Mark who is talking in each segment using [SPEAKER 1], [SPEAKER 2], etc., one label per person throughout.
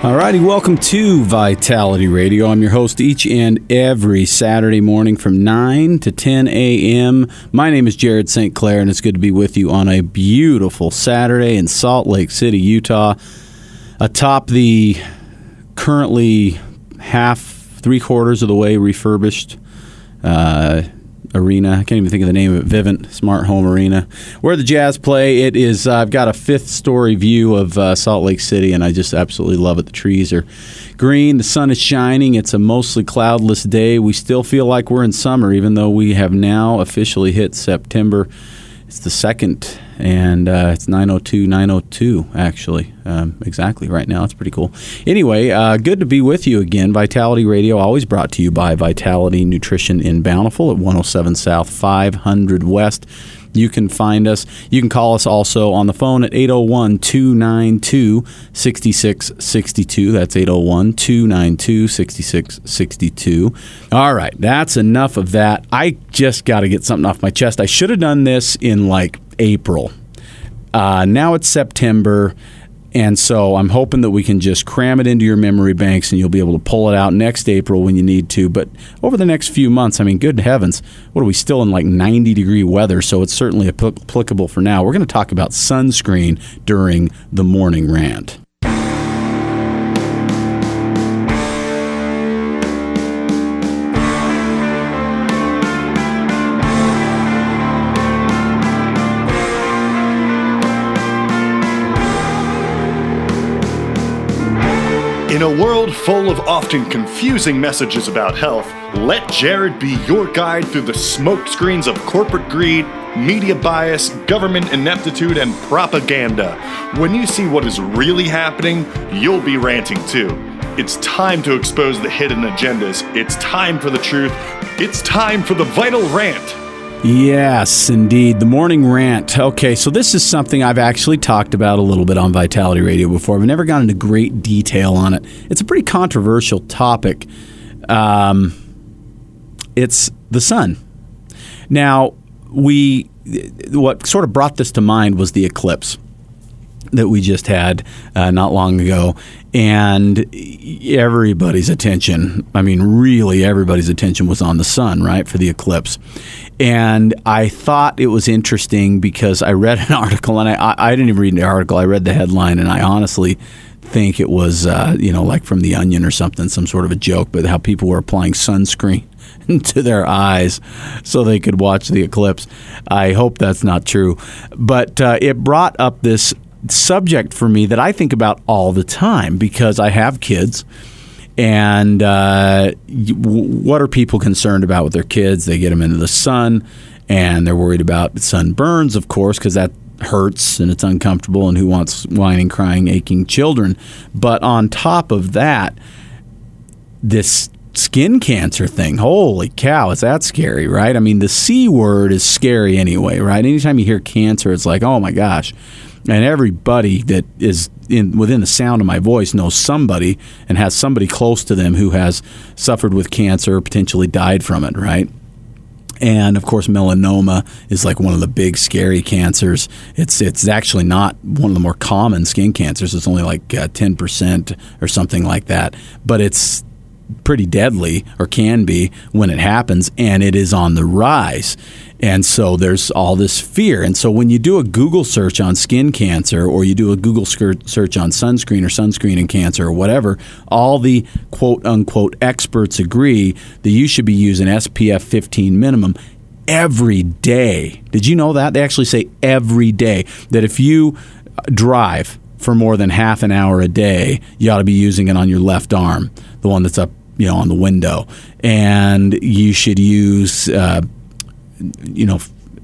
[SPEAKER 1] Alrighty, welcome to Vitality Radio. I'm your host each and every Saturday morning from 9 to 10 a.m. My name is Jared St. Clair, and it's good to be with you on a beautiful Saturday in Salt Lake City, Utah, atop the currently half, three quarters of the way refurbished uh, arena. I can't even think of the name of it. Vivint Smart Home Arena, where the Jazz play. It is. Uh, I've got a fifth story view of uh, Salt Lake City, and I just absolutely love it. The trees are green. The sun is shining. It's a mostly cloudless day. We still feel like we're in summer, even though we have now officially hit September. It's the second, and uh, it's 902, 902, actually. Um, exactly, right now. It's pretty cool. Anyway, uh, good to be with you again. Vitality Radio, always brought to you by Vitality Nutrition in Bountiful at 107 South, 500 West. You can find us. You can call us also on the phone at 801 292 6662. That's 801 292 6662. All right, that's enough of that. I just got to get something off my chest. I should have done this in like April. Uh, now it's September. And so I'm hoping that we can just cram it into your memory banks and you'll be able to pull it out next April when you need to. But over the next few months, I mean, good heavens, what are we still in like 90 degree weather? So it's certainly applicable for now. We're going to talk about sunscreen during the morning rant.
[SPEAKER 2] In a world full of often confusing messages about health, let Jared be your guide through the smokescreens of corporate greed, media bias, government ineptitude, and propaganda. When you see what is really happening, you'll be ranting too. It's time to expose the hidden agendas. It's time for the truth. It's time for the vital rant.
[SPEAKER 1] Yes, indeed. The morning rant. Okay, so this is something I've actually talked about a little bit on Vitality Radio before. I've never gone into great detail on it. It's a pretty controversial topic. Um, it's the sun. Now, we what sort of brought this to mind was the eclipse that we just had uh, not long ago, and everybody's attention I mean, really, everybody's attention was on the sun, right, for the eclipse. And I thought it was interesting because I read an article, and I, I didn't even read the article, I read the headline, and I honestly think it was, uh, you know, like from The Onion or something, some sort of a joke, but how people were applying sunscreen to their eyes so they could watch the eclipse. I hope that's not true. But uh, it brought up this subject for me that I think about all the time because I have kids. And uh, what are people concerned about with their kids? They get them into the sun, and they're worried about sunburns, of course, because that hurts and it's uncomfortable. And who wants whining, crying, aching children? But on top of that, this skin cancer thing. Holy cow, is that scary, right? I mean, the C word is scary anyway, right? Anytime you hear cancer, it's like, oh my gosh and everybody that is in within the sound of my voice knows somebody and has somebody close to them who has suffered with cancer or potentially died from it, right? And of course, melanoma is like one of the big scary cancers. It's it's actually not one of the more common skin cancers. It's only like uh, ten percent or something like that. But it's pretty deadly or can be when it happens, and it is on the rise. And so there's all this fear. And so when you do a Google search on skin cancer or you do a Google search on sunscreen or sunscreen and cancer or whatever, all the quote unquote experts agree that you should be using SPF 15 minimum every day. Did you know that? They actually say every day that if you drive for more than half an hour a day, you ought to be using it on your left arm, the one that's up, you know, on the window, and you should use, uh, you know,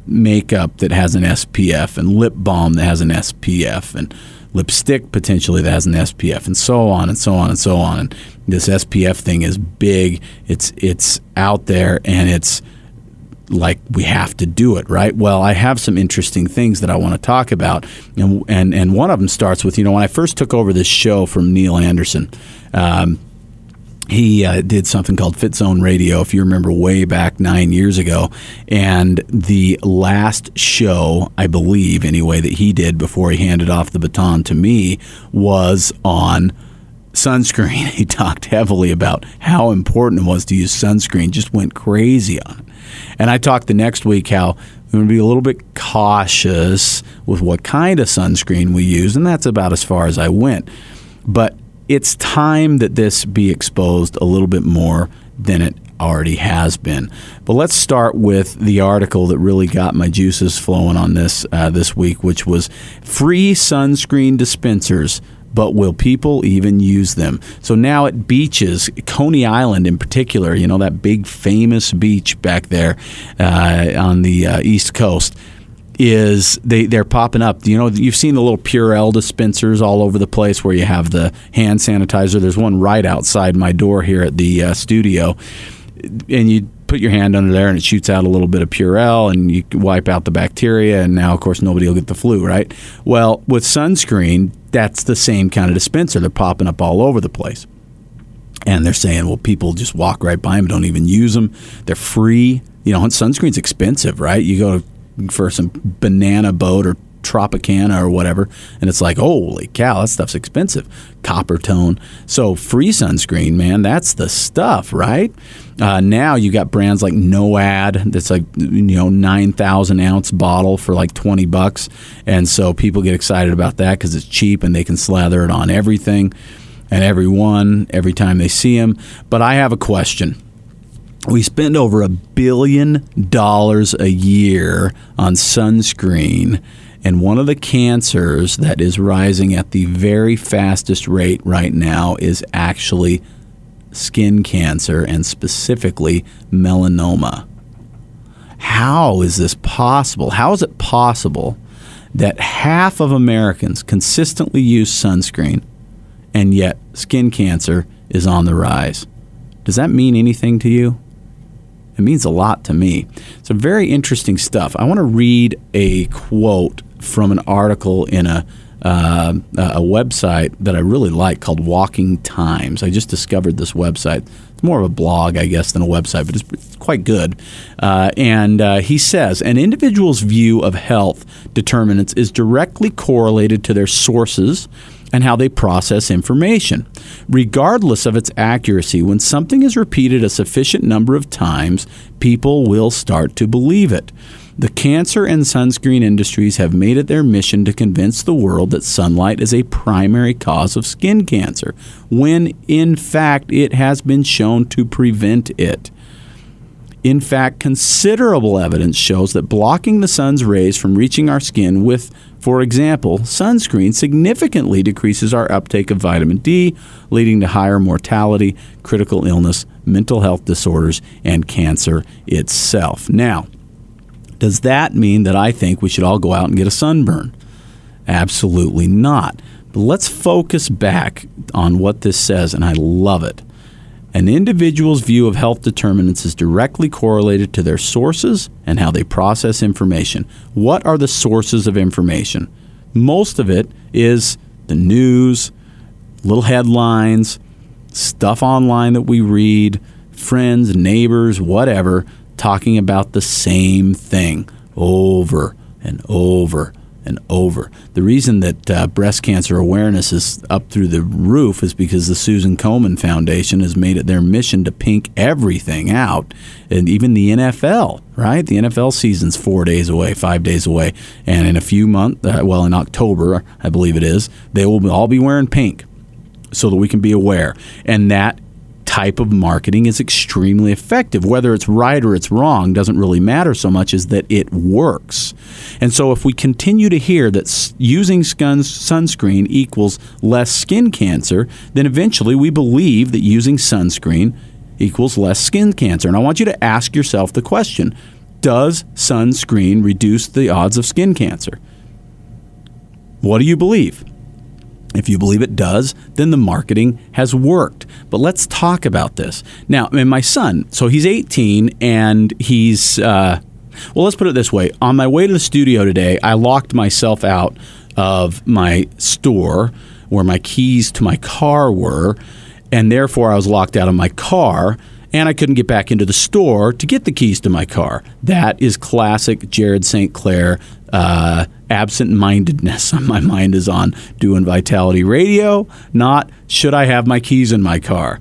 [SPEAKER 1] makeup that has an SPF and lip balm that has an SPF and lipstick potentially that has an SPF, and so on and so on and so on. And this SPF thing is big. It's it's out there, and it's like we have to do it, right? Well, I have some interesting things that I want to talk about, and and and one of them starts with you know when I first took over this show from Neil Anderson. Um, he uh, did something called Fit Zone Radio, if you remember, way back nine years ago. And the last show, I believe, anyway, that he did before he handed off the baton to me was on sunscreen. He talked heavily about how important it was to use sunscreen, just went crazy on it. And I talked the next week how we're going to be a little bit cautious with what kind of sunscreen we use, and that's about as far as I went. But it's time that this be exposed a little bit more than it already has been. But let's start with the article that really got my juices flowing on this uh, this week, which was free sunscreen dispensers. But will people even use them? So now at beaches, Coney Island in particular, you know, that big famous beach back there uh, on the uh, East Coast, is they they're popping up. You know, you've seen the little Purell dispensers all over the place where you have the hand sanitizer. There's one right outside my door here at the uh, studio, and you put your hand under there and it shoots out a little bit of Purell and you wipe out the bacteria and now of course nobody will get the flu, right? Well, with sunscreen, that's the same kind of dispenser. They're popping up all over the place. And they're saying, well, people just walk right by them, don't even use them. They're free. You know, sunscreen's expensive, right? You go to for some banana boat or Tropicana or whatever, and it's like, holy cow, that stuff's expensive. Coppertone. So free sunscreen, man, that's the stuff, right? Uh, now you got brands like No-Ad that's like you know nine thousand ounce bottle for like twenty bucks, and so people get excited about that because it's cheap and they can slather it on everything and everyone every time they see them. But I have a question we spend over a billion dollars a year on sunscreen. And one of the cancers that is rising at the very fastest rate right now is actually skin cancer and specifically melanoma. How is this possible? How is it possible that half of Americans consistently use sunscreen and yet skin cancer is on the rise? Does that mean anything to you? It means a lot to me. It's very interesting stuff. I want to read a quote from an article in a uh, a website that I really like called Waking Times. I just discovered this website. It's more of a blog, I guess, than a website, but it's quite good. Uh, and uh, he says an individual's view of health determinants is directly correlated to their sources and how they process information. Regardless of its accuracy, when something is repeated a sufficient number of times, people will start to believe it. The cancer and sunscreen industries have made it their mission to convince the world that sunlight is a primary cause of skin cancer, when in fact it has been shown to prevent it. In fact, considerable evidence shows that blocking the sun's rays from reaching our skin with for example, sunscreen significantly decreases our uptake of vitamin D, leading to higher mortality, critical illness, mental health disorders, and cancer itself. Now, does that mean that I think we should all go out and get a sunburn? Absolutely not. But let's focus back on what this says, and I love it. An individual's view of health determinants is directly correlated to their sources and how they process information. What are the sources of information? Most of it is the news, little headlines, stuff online that we read, friends, neighbors, whatever, talking about the same thing over and over and over. The reason that uh, breast cancer awareness is up through the roof is because the Susan Komen Foundation has made it their mission to pink everything out, and even the NFL. Right, the NFL season's four days away, five days away, and in a few months, uh, well, in October, I believe it is, they will all be wearing pink so that we can be aware. And that type of marketing is extremely effective. Whether it's right or it's wrong doesn't really matter so much as that it works. And so if we continue to hear that using sunscreen equals less skin cancer, then eventually we believe that using sunscreen equals less skin cancer. And I want you to ask yourself the question Does sunscreen reduce the odds of skin cancer? What do you believe? If you believe it does, then the marketing has worked. But let's talk about this. Now, and my son, so he's 18 and he's, uh, well, let's put it this way. On my way to the studio today, I locked myself out of my store where my keys to my car were, and therefore I was locked out of my car and I couldn't get back into the store to get the keys to my car. That is classic Jared St. Clair uh, absent mindedness. My mind is on doing Vitality Radio, not should I have my keys in my car.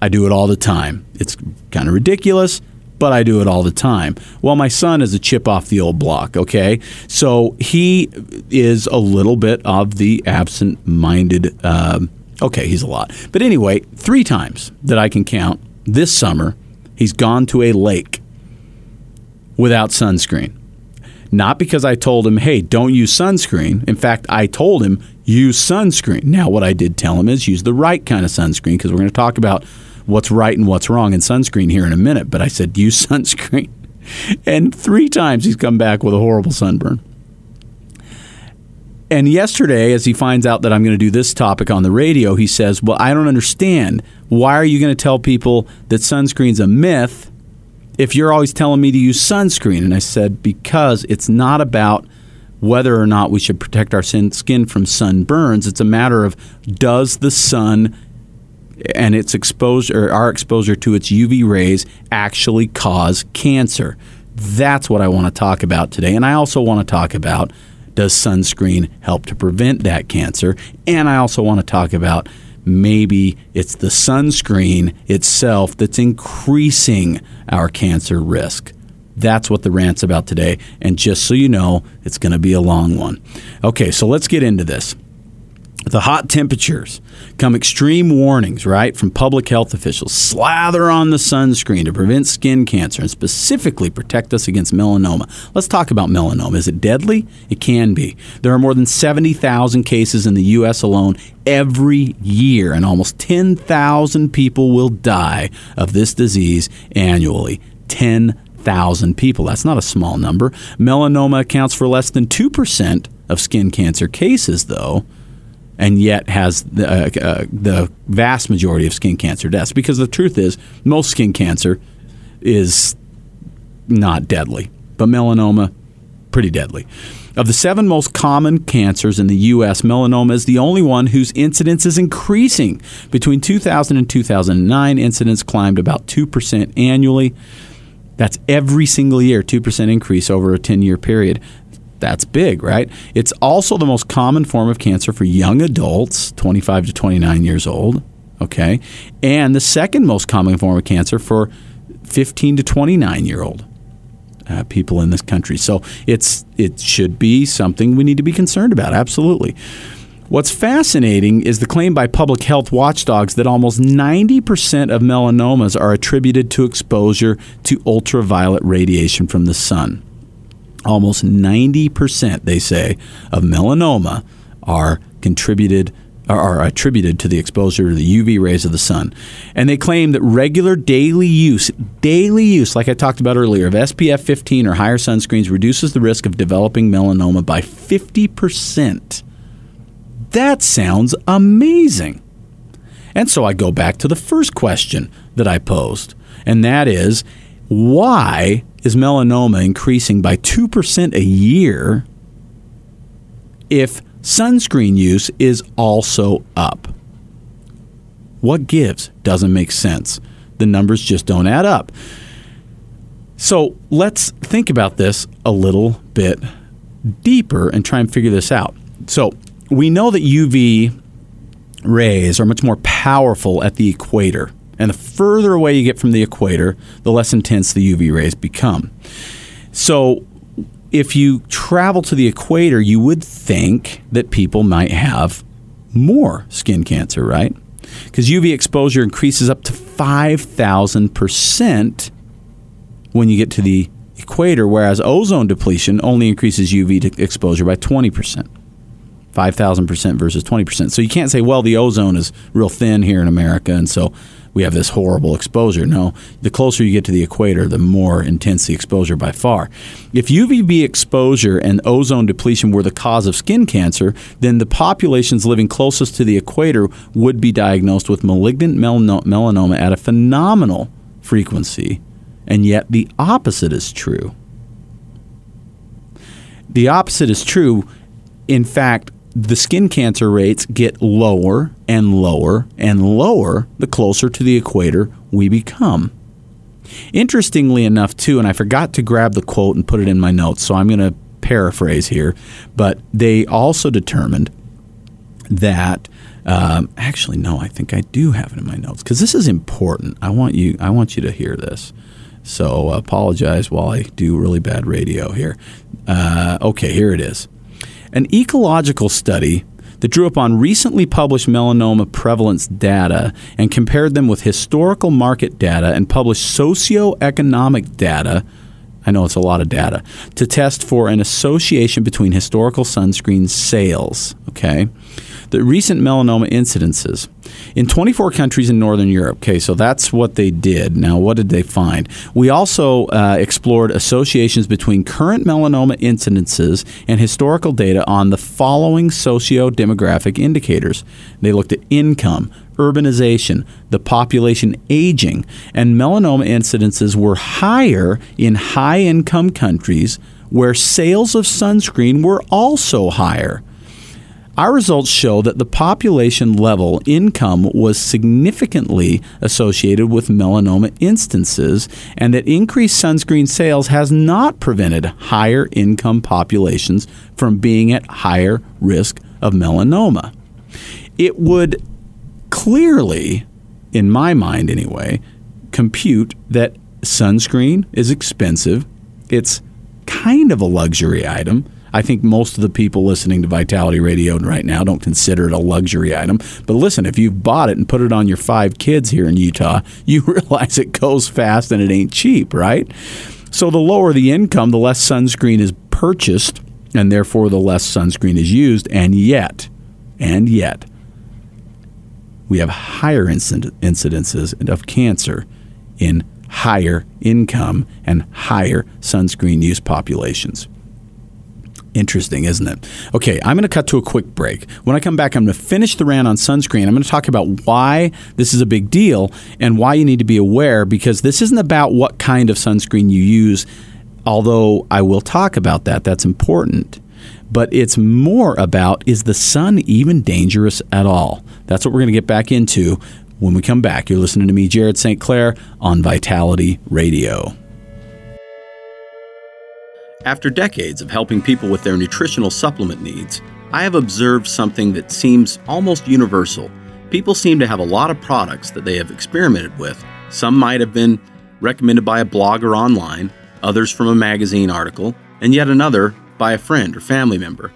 [SPEAKER 1] I do it all the time. It's kind of ridiculous, but I do it all the time. Well, my son is a chip off the old block, okay? So he is a little bit of the absent minded. Um, okay, he's a lot. But anyway, three times that I can count this summer, he's gone to a lake without sunscreen. Not because I told him, hey, don't use sunscreen. In fact, I told him, use sunscreen. Now, what I did tell him is use the right kind of sunscreen because we're going to talk about what's right and what's wrong in sunscreen here in a minute. But I said, use sunscreen. And three times he's come back with a horrible sunburn. And yesterday, as he finds out that I'm going to do this topic on the radio, he says, Well, I don't understand. Why are you going to tell people that sunscreen's a myth if you're always telling me to use sunscreen? And I said, Because it's not about whether or not we should protect our skin from sunburns. It's a matter of does the sun and its exposure, our exposure to its UV rays, actually cause cancer? That's what I want to talk about today. And I also want to talk about does sunscreen help to prevent that cancer? And I also want to talk about maybe it's the sunscreen itself that's increasing our cancer risk. That's what the rant's about today. And just so you know, it's going to be a long one. Okay, so let's get into this the hot temperatures come extreme warnings, right, from public health officials. Slather on the sunscreen to prevent skin cancer and specifically protect us against melanoma. Let's talk about melanoma. Is it deadly? It can be. There are more than 70,000 cases in the U.S. alone every year, and almost 10,000 people will die of this disease annually. 10,000 people. That's not a small number. Melanoma accounts for less than 2% of skin cancer cases, though and yet has the, uh, uh, the vast majority of skin cancer deaths. Because the truth is, most skin cancer is not deadly, but melanoma, pretty deadly. Of the seven most common cancers in the U.S., melanoma is the only one whose incidence is increasing. Between 2000 and 2009, incidence climbed about 2% annually. That's every single year, 2% increase over a 10 year period. That's big, right? It's also the most common form of cancer for young adults, 25 to 29 years old. Okay. And the second most common form of cancer for 15 to 29 year old uh, people in this country. So it's it should be something we need to be concerned about. Absolutely. What's fascinating is the claim by public health watchdogs that almost 90% of melanomas are attributed to exposure to ultraviolet radiation from the sun almost 90%, they say, of melanoma are contributed are attributed to the exposure to the UV rays of the sun. And they claim that regular daily use, daily use, like I talked about earlier, of SPF 15 or higher sunscreens reduces the risk of developing melanoma by 50%. That sounds amazing. And so I go back to the first question that I posed, and that is why is melanoma increasing by 2% a year if sunscreen use is also up? What gives? Doesn't make sense. The numbers just don't add up. So let's think about this a little bit deeper and try and figure this out. So we know that UV rays are much more powerful at the equator and the further away you get from the equator, the less intense the UV rays become. So, if you travel to the equator, you would think that people might have more skin cancer, right? Because UV exposure increases up to 5,000% when you get to the equator, whereas ozone depletion only increases UV exposure by 20%. 5,000% versus 20%. So you can't say, well, the ozone is real thin here in America, and so we have this horrible exposure. No, the closer you get to the equator, the more intense the exposure by far. If UVB exposure and ozone depletion were the cause of skin cancer, then the populations living closest to the equator would be diagnosed with malignant melanoma at a phenomenal frequency, and yet the opposite is true. The opposite is true. In fact, the skin cancer rates get lower and lower and lower the closer to the equator we become. Interestingly enough, too, and I forgot to grab the quote and put it in my notes, so I'm going to paraphrase here, but they also determined that um, actually no i think i do have it in my notes because this is important. I want you i want you to hear this. So apologize while i do really bad radio here. Uh, okay here it is an ecological study that drew upon recently published melanoma prevalence data and compared them with historical market data and published socioeconomic data. I know it's a lot of data to test for an association between historical sunscreen sales. Okay the recent melanoma incidences in 24 countries in Northern Europe. Okay, so that's what they did. Now, what did they find? We also uh, explored associations between current melanoma incidences and historical data on the following socio demographic indicators. They looked at income, urbanization, the population aging, and melanoma incidences were higher in high income countries where sales of sunscreen were also higher. Our results show that the population level income was significantly associated with melanoma instances, and that increased sunscreen sales has not prevented higher income populations from being at higher risk of melanoma. It would clearly, in my mind anyway, compute that sunscreen is expensive. It's kind of a luxury item I think most of the people listening to Vitality Radio right now don't consider it a luxury item. But listen, if you've bought it and put it on your five kids here in Utah, you realize it goes fast and it ain't cheap, right? So the lower the income, the less sunscreen is purchased, and therefore the less sunscreen is used. And yet, and yet, we have higher incidences of cancer in higher income and higher sunscreen use populations. Interesting, isn't it? Okay, I'm going to cut to a quick break. When I come back, I'm going to finish the rant on sunscreen. I'm going to talk about why this is a big deal and why you need to be aware because this isn't about what kind of sunscreen you use, although I will talk about that. That's important. But it's more about is the sun even dangerous at all? That's what we're going to get back into when we come back. You're listening to me, Jared St. Clair, on Vitality Radio. After decades of helping people with their nutritional supplement needs, I have observed something that seems almost universal. People seem to have a lot of products that they have experimented with. Some might have been recommended by a blogger online, others from a magazine article, and yet another by a friend or family member.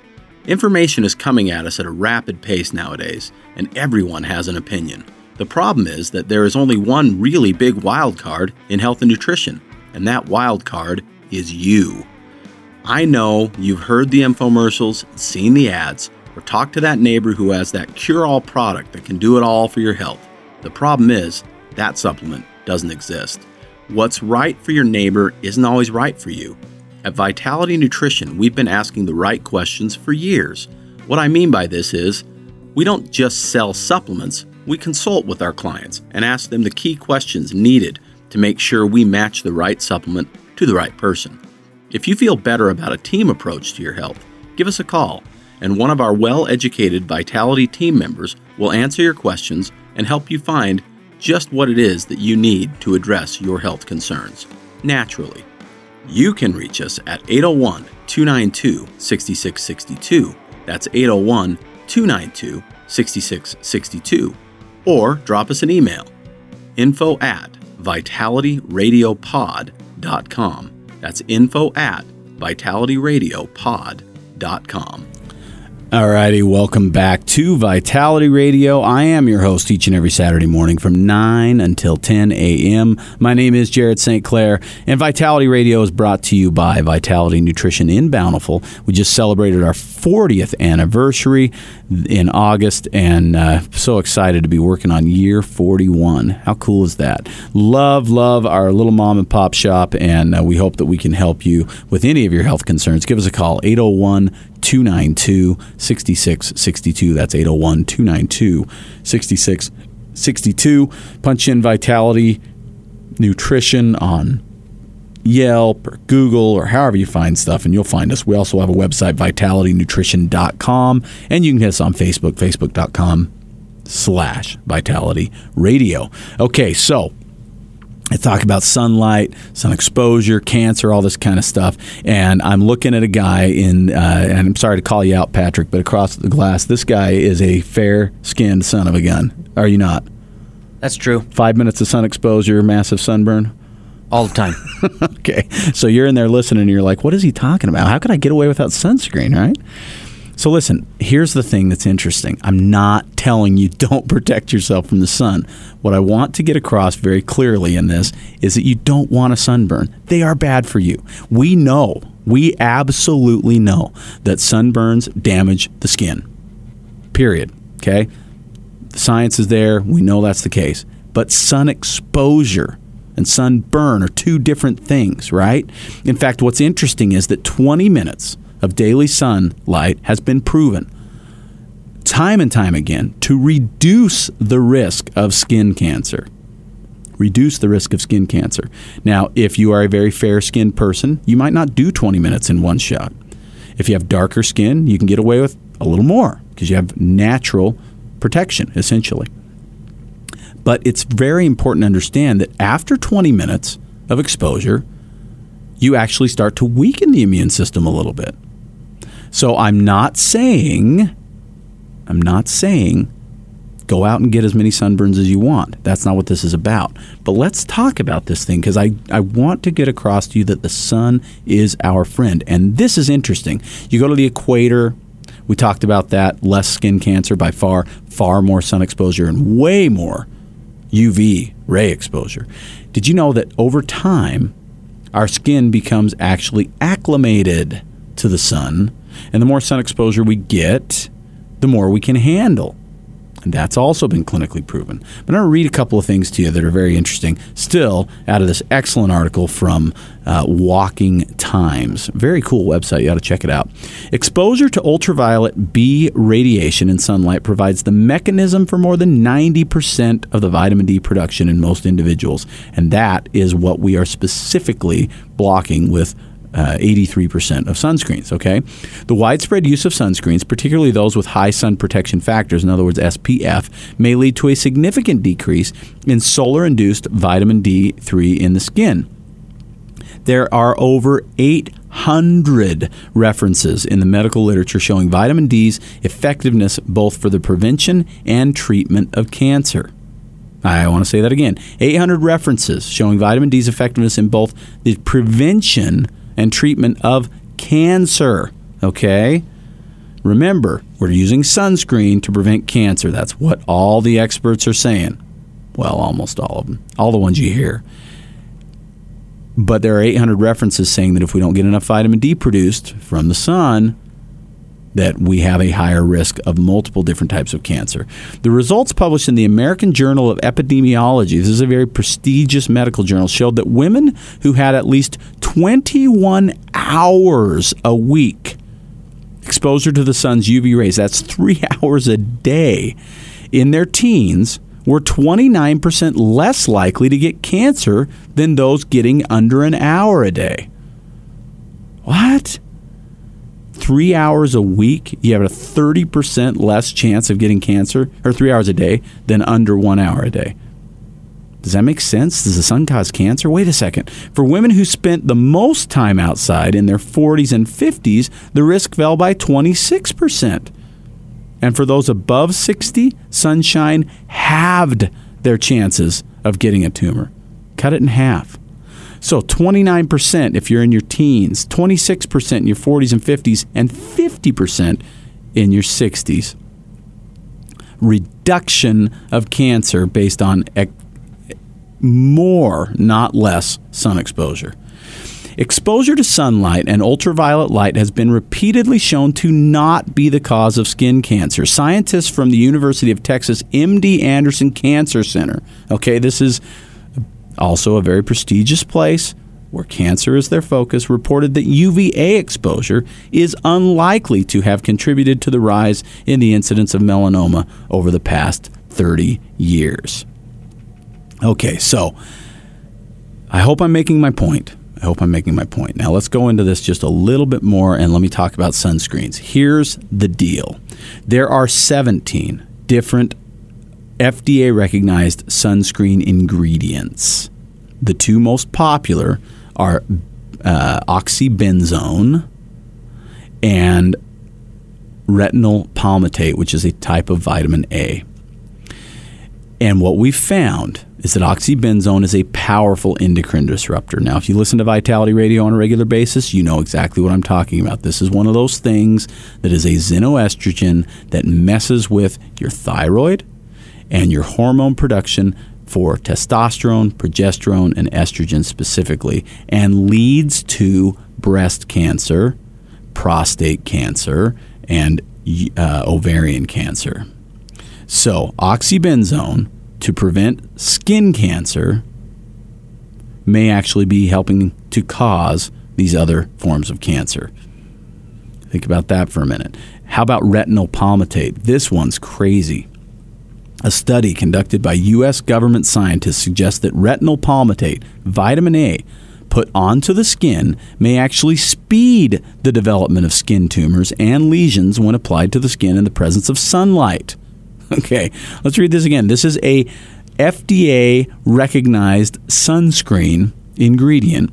[SPEAKER 1] Information is coming at us at a rapid pace nowadays, and everyone has an opinion. The problem is that there is only one really big wild card in health and nutrition, and that wild card is you. I know you've heard the infomercials, seen the ads, or talked to that neighbor who has that cure all product that can do it all for your health. The problem is, that supplement doesn't exist. What's right for your neighbor isn't always right for you. At Vitality Nutrition, we've been asking the right questions for years. What I mean by this is, we don't just sell supplements, we consult with our clients and ask them the key questions needed to make sure we match the right supplement to the right person. If you feel better about a team approach to your health, give us a call, and one of our well educated Vitality team members will answer your questions and help you find just what it is that you need to address your health concerns naturally. You can reach us at 801 292 6662. That's 801 292 6662. Or drop us an email info at vitalityradiopod.com. That's info at vitalityradiopod.com. All righty, welcome back to Vitality Radio. I am your host each and every Saturday morning from 9 until 10 a.m. My name is Jared St. Clair, and Vitality Radio is brought to you by Vitality Nutrition in Bountiful. We just celebrated our 40th anniversary in August, and uh, so excited to be working on year 41. How cool is that? Love, love our little mom and pop shop, and uh, we hope that we can help you with any of your health concerns. Give us a call, 801 292 6662. That's 801 292 6662. Punch in Vitality Nutrition on Yelp or Google or however you find stuff, and you'll find us. We also have a website, vitalitynutrition.com, and you can hit us on Facebook, facebook.com slash vitality radio. Okay, so I talk about sunlight, sun exposure, cancer, all this kind of stuff. And I'm looking at a guy in, uh, and I'm sorry to call you out, Patrick, but across the glass, this guy is a fair skinned son of a gun. Are you not?
[SPEAKER 3] That's true.
[SPEAKER 1] Five minutes of sun exposure, massive sunburn.
[SPEAKER 3] All the time.
[SPEAKER 1] okay. So you're in there listening and you're like, what is he talking about? How could I get away without sunscreen, right? So listen, here's the thing that's interesting. I'm not telling you don't protect yourself from the sun. What I want to get across very clearly in this is that you don't want a sunburn. They are bad for you. We know, we absolutely know that sunburns damage the skin. Period. Okay? The science is there. We know that's the case. But sun exposure and sunburn are two different things, right? In fact, what's interesting is that 20 minutes of daily sunlight has been proven time and time again to reduce the risk of skin cancer. Reduce the risk of skin cancer. Now, if you are a very fair skinned person, you might not do 20 minutes in one shot. If you have darker skin, you can get away with a little more because you have natural protection, essentially. But it's very important to understand that after 20 minutes of exposure, you actually start to weaken the immune system a little bit. So I'm not saying, I'm not saying go out and get as many sunburns as you want. That's not what this is about. But let's talk about this thing because I, I want to get across to you that the sun is our friend. And this is interesting. You go to the equator, we talked about that, less skin cancer by far, far more sun exposure, and way more UV ray exposure. Did you know that over time, our skin becomes actually acclimated to the sun? And the more sun exposure we get, the more we can handle. And that's also been clinically proven. But I'm going to read a couple of things to you that are very interesting, still out of this excellent article from uh, Waking Times. Very cool website. You ought to check it out. Exposure to ultraviolet B radiation in sunlight provides the mechanism for more than 90% of the vitamin D production in most individuals. And that is what we are specifically blocking with uh, 83% of sunscreens. Okay, the widespread use of sunscreens, particularly those with high sun protection factors, in other words SPF, may lead to a significant decrease in solar-induced vitamin D3 in the skin. There are over 800 references in the medical literature showing vitamin D's effectiveness both for the prevention and treatment of cancer. I want to say that again 800 references showing vitamin D's effectiveness in both the prevention and treatment of cancer. Okay? Remember, we're using sunscreen to prevent cancer. That's what all the experts are saying. Well, almost all of them, all the ones you hear. But there are 800 references saying that if we don't get enough vitamin D produced from the sun, that we have a higher risk of multiple different types of cancer. The results published in the American Journal of Epidemiology, this is a very prestigious medical journal, showed that women who had at least 21 hours a week exposure to the sun's UV rays, that's three hours a day, in their teens were 29% less likely to get cancer than those getting under an hour a day. What? Three hours a week, you have a 30% less chance of getting cancer, or three hours a day, than under one hour a day. Does that make sense? Does the sun cause cancer? Wait a second. For women who spent the most time outside in their 40s and 50s, the risk fell by 26%. And for those above 60, sunshine halved their chances of getting a tumor. Cut it in half. So 29% if you're in your teens, 26% in your 40s and 50s, and 50% in your 60s, reduction of cancer based on ec- more, not less, sun exposure. Exposure to sunlight and ultraviolet light has been repeatedly shown to not be the cause of skin cancer. Scientists from the University of Texas MD Anderson Cancer Center, okay, this is also a very prestigious place where cancer is their focus, reported that UVA exposure is unlikely to have contributed to the rise in the incidence of melanoma over the past 30 years. Okay, so I hope I'm making my point. I hope I'm making my point. Now let's go into this just a little bit more and let me talk about sunscreens. Here's the deal there are 17 different FDA recognized sunscreen ingredients. The two most popular are uh, oxybenzone and retinol palmitate, which is a type of vitamin A. And what we found is that oxybenzone is a powerful endocrine disruptor. Now, if you listen to Vitality Radio on a regular basis, you know exactly what I'm talking about. This is one of those things that is a xenoestrogen that messes with your thyroid and your hormone production for testosterone, progesterone, and estrogen specifically, and leads to breast cancer, prostate cancer, and uh, ovarian cancer. So, oxybenzone to prevent skin cancer may actually be helping to cause these other forms of cancer. Think about that for a minute. How about retinol palmitate? This one's crazy. A study conducted by U.S. government scientists suggests that retinol palmitate, vitamin A, put onto the skin may actually speed the development of skin tumors and lesions when applied to the skin in the presence of sunlight. Okay, let's read this again. This is a FDA recognized sunscreen ingredient.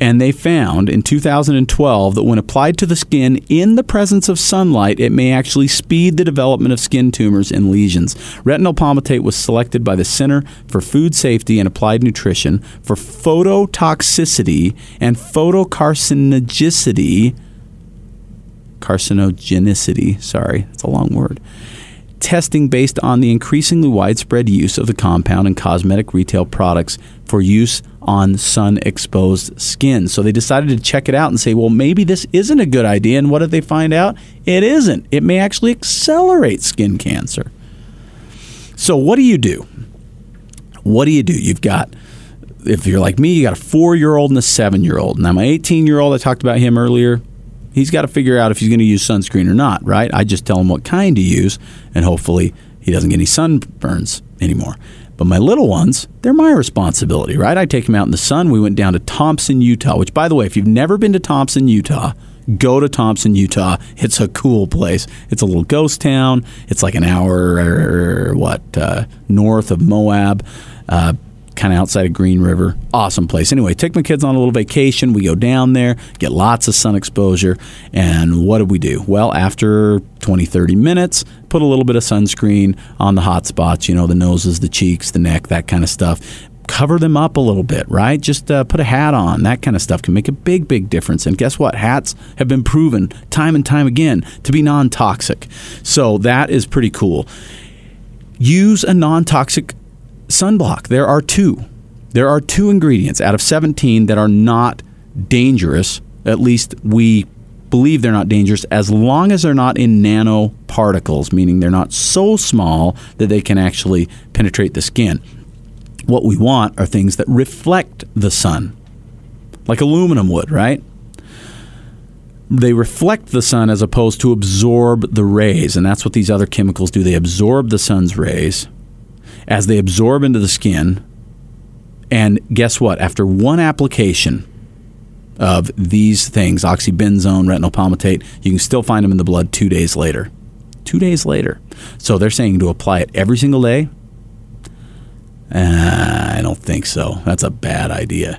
[SPEAKER 1] And they found in 2012 that when applied to the skin in the presence of sunlight, it may actually speed the development of skin tumors and lesions. Retinol palmitate was selected by the Center for Food Safety and Applied Nutrition for phototoxicity and photocarcinogenicity. Carcinogenicity, sorry, it's a long word testing based on the increasingly widespread use of the compound in cosmetic retail products for use on sun exposed skin. So they decided to check it out and say, well, maybe this isn't a good idea. And what did they find out? It isn't. It may actually accelerate skin cancer. So, what do you do? What do you do? You've got, if you're like me, you got a four year old and a seven year old. Now, my 18 year old, I talked about him earlier he's got to figure out if he's going to use sunscreen or not, right? I just tell him what kind to use, and hopefully he doesn't get any sunburns anymore. But my little ones, they're my responsibility, right? I take them out in the sun. We went down to Thompson, Utah, which, by the way, if you've never been to Thompson, Utah, go to Thompson, Utah. It's a cool place. It's a little ghost town. It's like an hour, or what, uh, north of Moab. Uh, kind of outside of Green River. Awesome place. Anyway, take my kids on a little vacation. We go down there, get lots of sun exposure. And what do we do? Well, after 20, 30 minutes, put a little bit of sunscreen on the hot spots, you know, the noses, the cheeks, the neck, that kind of stuff cover them up a little bit, right? Just uh, put a hat on. That kind of stuff can make a big, big difference. And guess what? Hats have been proven time and time again to be non toxic. So that is pretty cool. Use a non toxic sunblock. There are two. There are two ingredients out of 17 that are not dangerous. At least we believe they're not dangerous as long as they're not in nanoparticles, meaning they're not so small that they can actually penetrate the skin. What we want are things that reflect the sun, like aluminum would, right? They reflect the sun as opposed to absorb the rays, and that's what these other chemicals do. They absorb the sun's rays as they absorb into the skin. And guess what? After one application of these things, oxybenzone, retinol palmitate, you can still find them in the blood two days later. Two days later. So they're saying to apply it every single day. Uh, I don't think so. That's a bad idea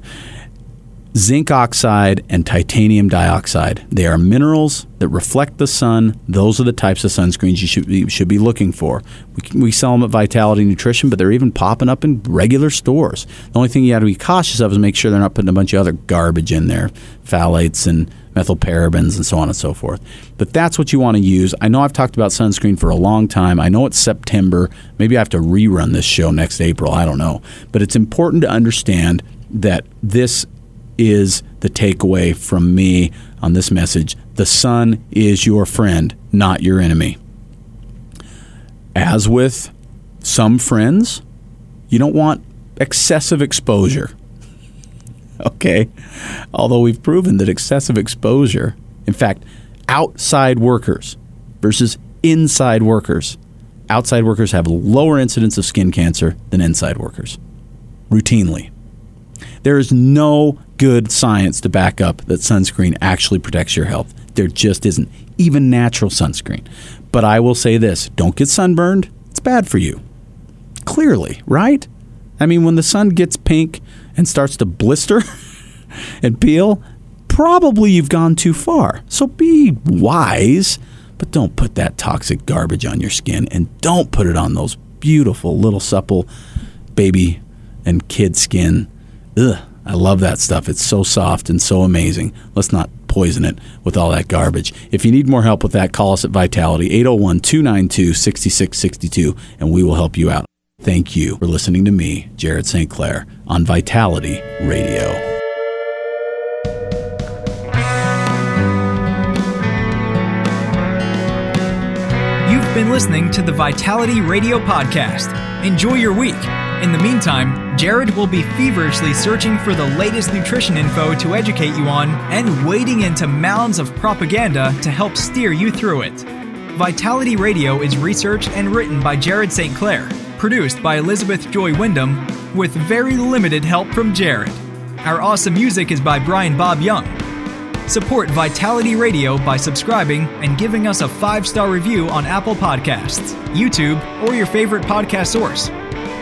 [SPEAKER 1] zinc oxide and titanium dioxide. They are minerals that reflect the sun. Those are the types of sunscreens you should be, should be looking for. We, we sell them at Vitality Nutrition, but they're even popping up in regular stores. The only thing you have to be cautious of is make sure they're not putting a bunch of other garbage in there, phthalates and methylparabens, and so on and so forth. But that's what you want to use. I know I've talked about sunscreen for a long time. I know it's September. Maybe I have to rerun this show next April. I don't know. But it's important to understand that this is the takeaway from me on this message. The sun is your friend, not your enemy. As with some friends, you don't want excessive exposure. Okay? Although we've proven that excessive exposure, in fact, outside workers versus inside workers, outside workers have lower incidence of skin cancer than inside workers routinely. There is no good science to back up that sunscreen actually protects your health. There just isn't, even natural sunscreen. But I will say this don't get sunburned, it's bad for you. Clearly, right? I mean, when the sun gets pink and starts to blister and peel, probably you've gone too far. So be wise, but don't put that toxic garbage on your skin and don't put it on those beautiful little supple baby and kid skin. Ugh, I love that stuff. It's so soft and so amazing. Let's not poison it with all that garbage. If you need more help with that, call us at Vitality 801 292 6662 and we will help you out. Thank you for listening to me, Jared St. Clair, on Vitality Radio.
[SPEAKER 4] You've been listening to the Vitality Radio Podcast. Enjoy your week. In the meantime, Jared will be feverishly searching for the latest nutrition info to educate you on and wading into mounds of propaganda to help steer you through it. Vitality Radio is researched and written by Jared St. Clair, produced by Elizabeth Joy Wyndham, with very limited help from Jared. Our awesome music is by Brian Bob Young. Support Vitality Radio by subscribing and giving us a five star review on Apple Podcasts, YouTube, or your favorite podcast source.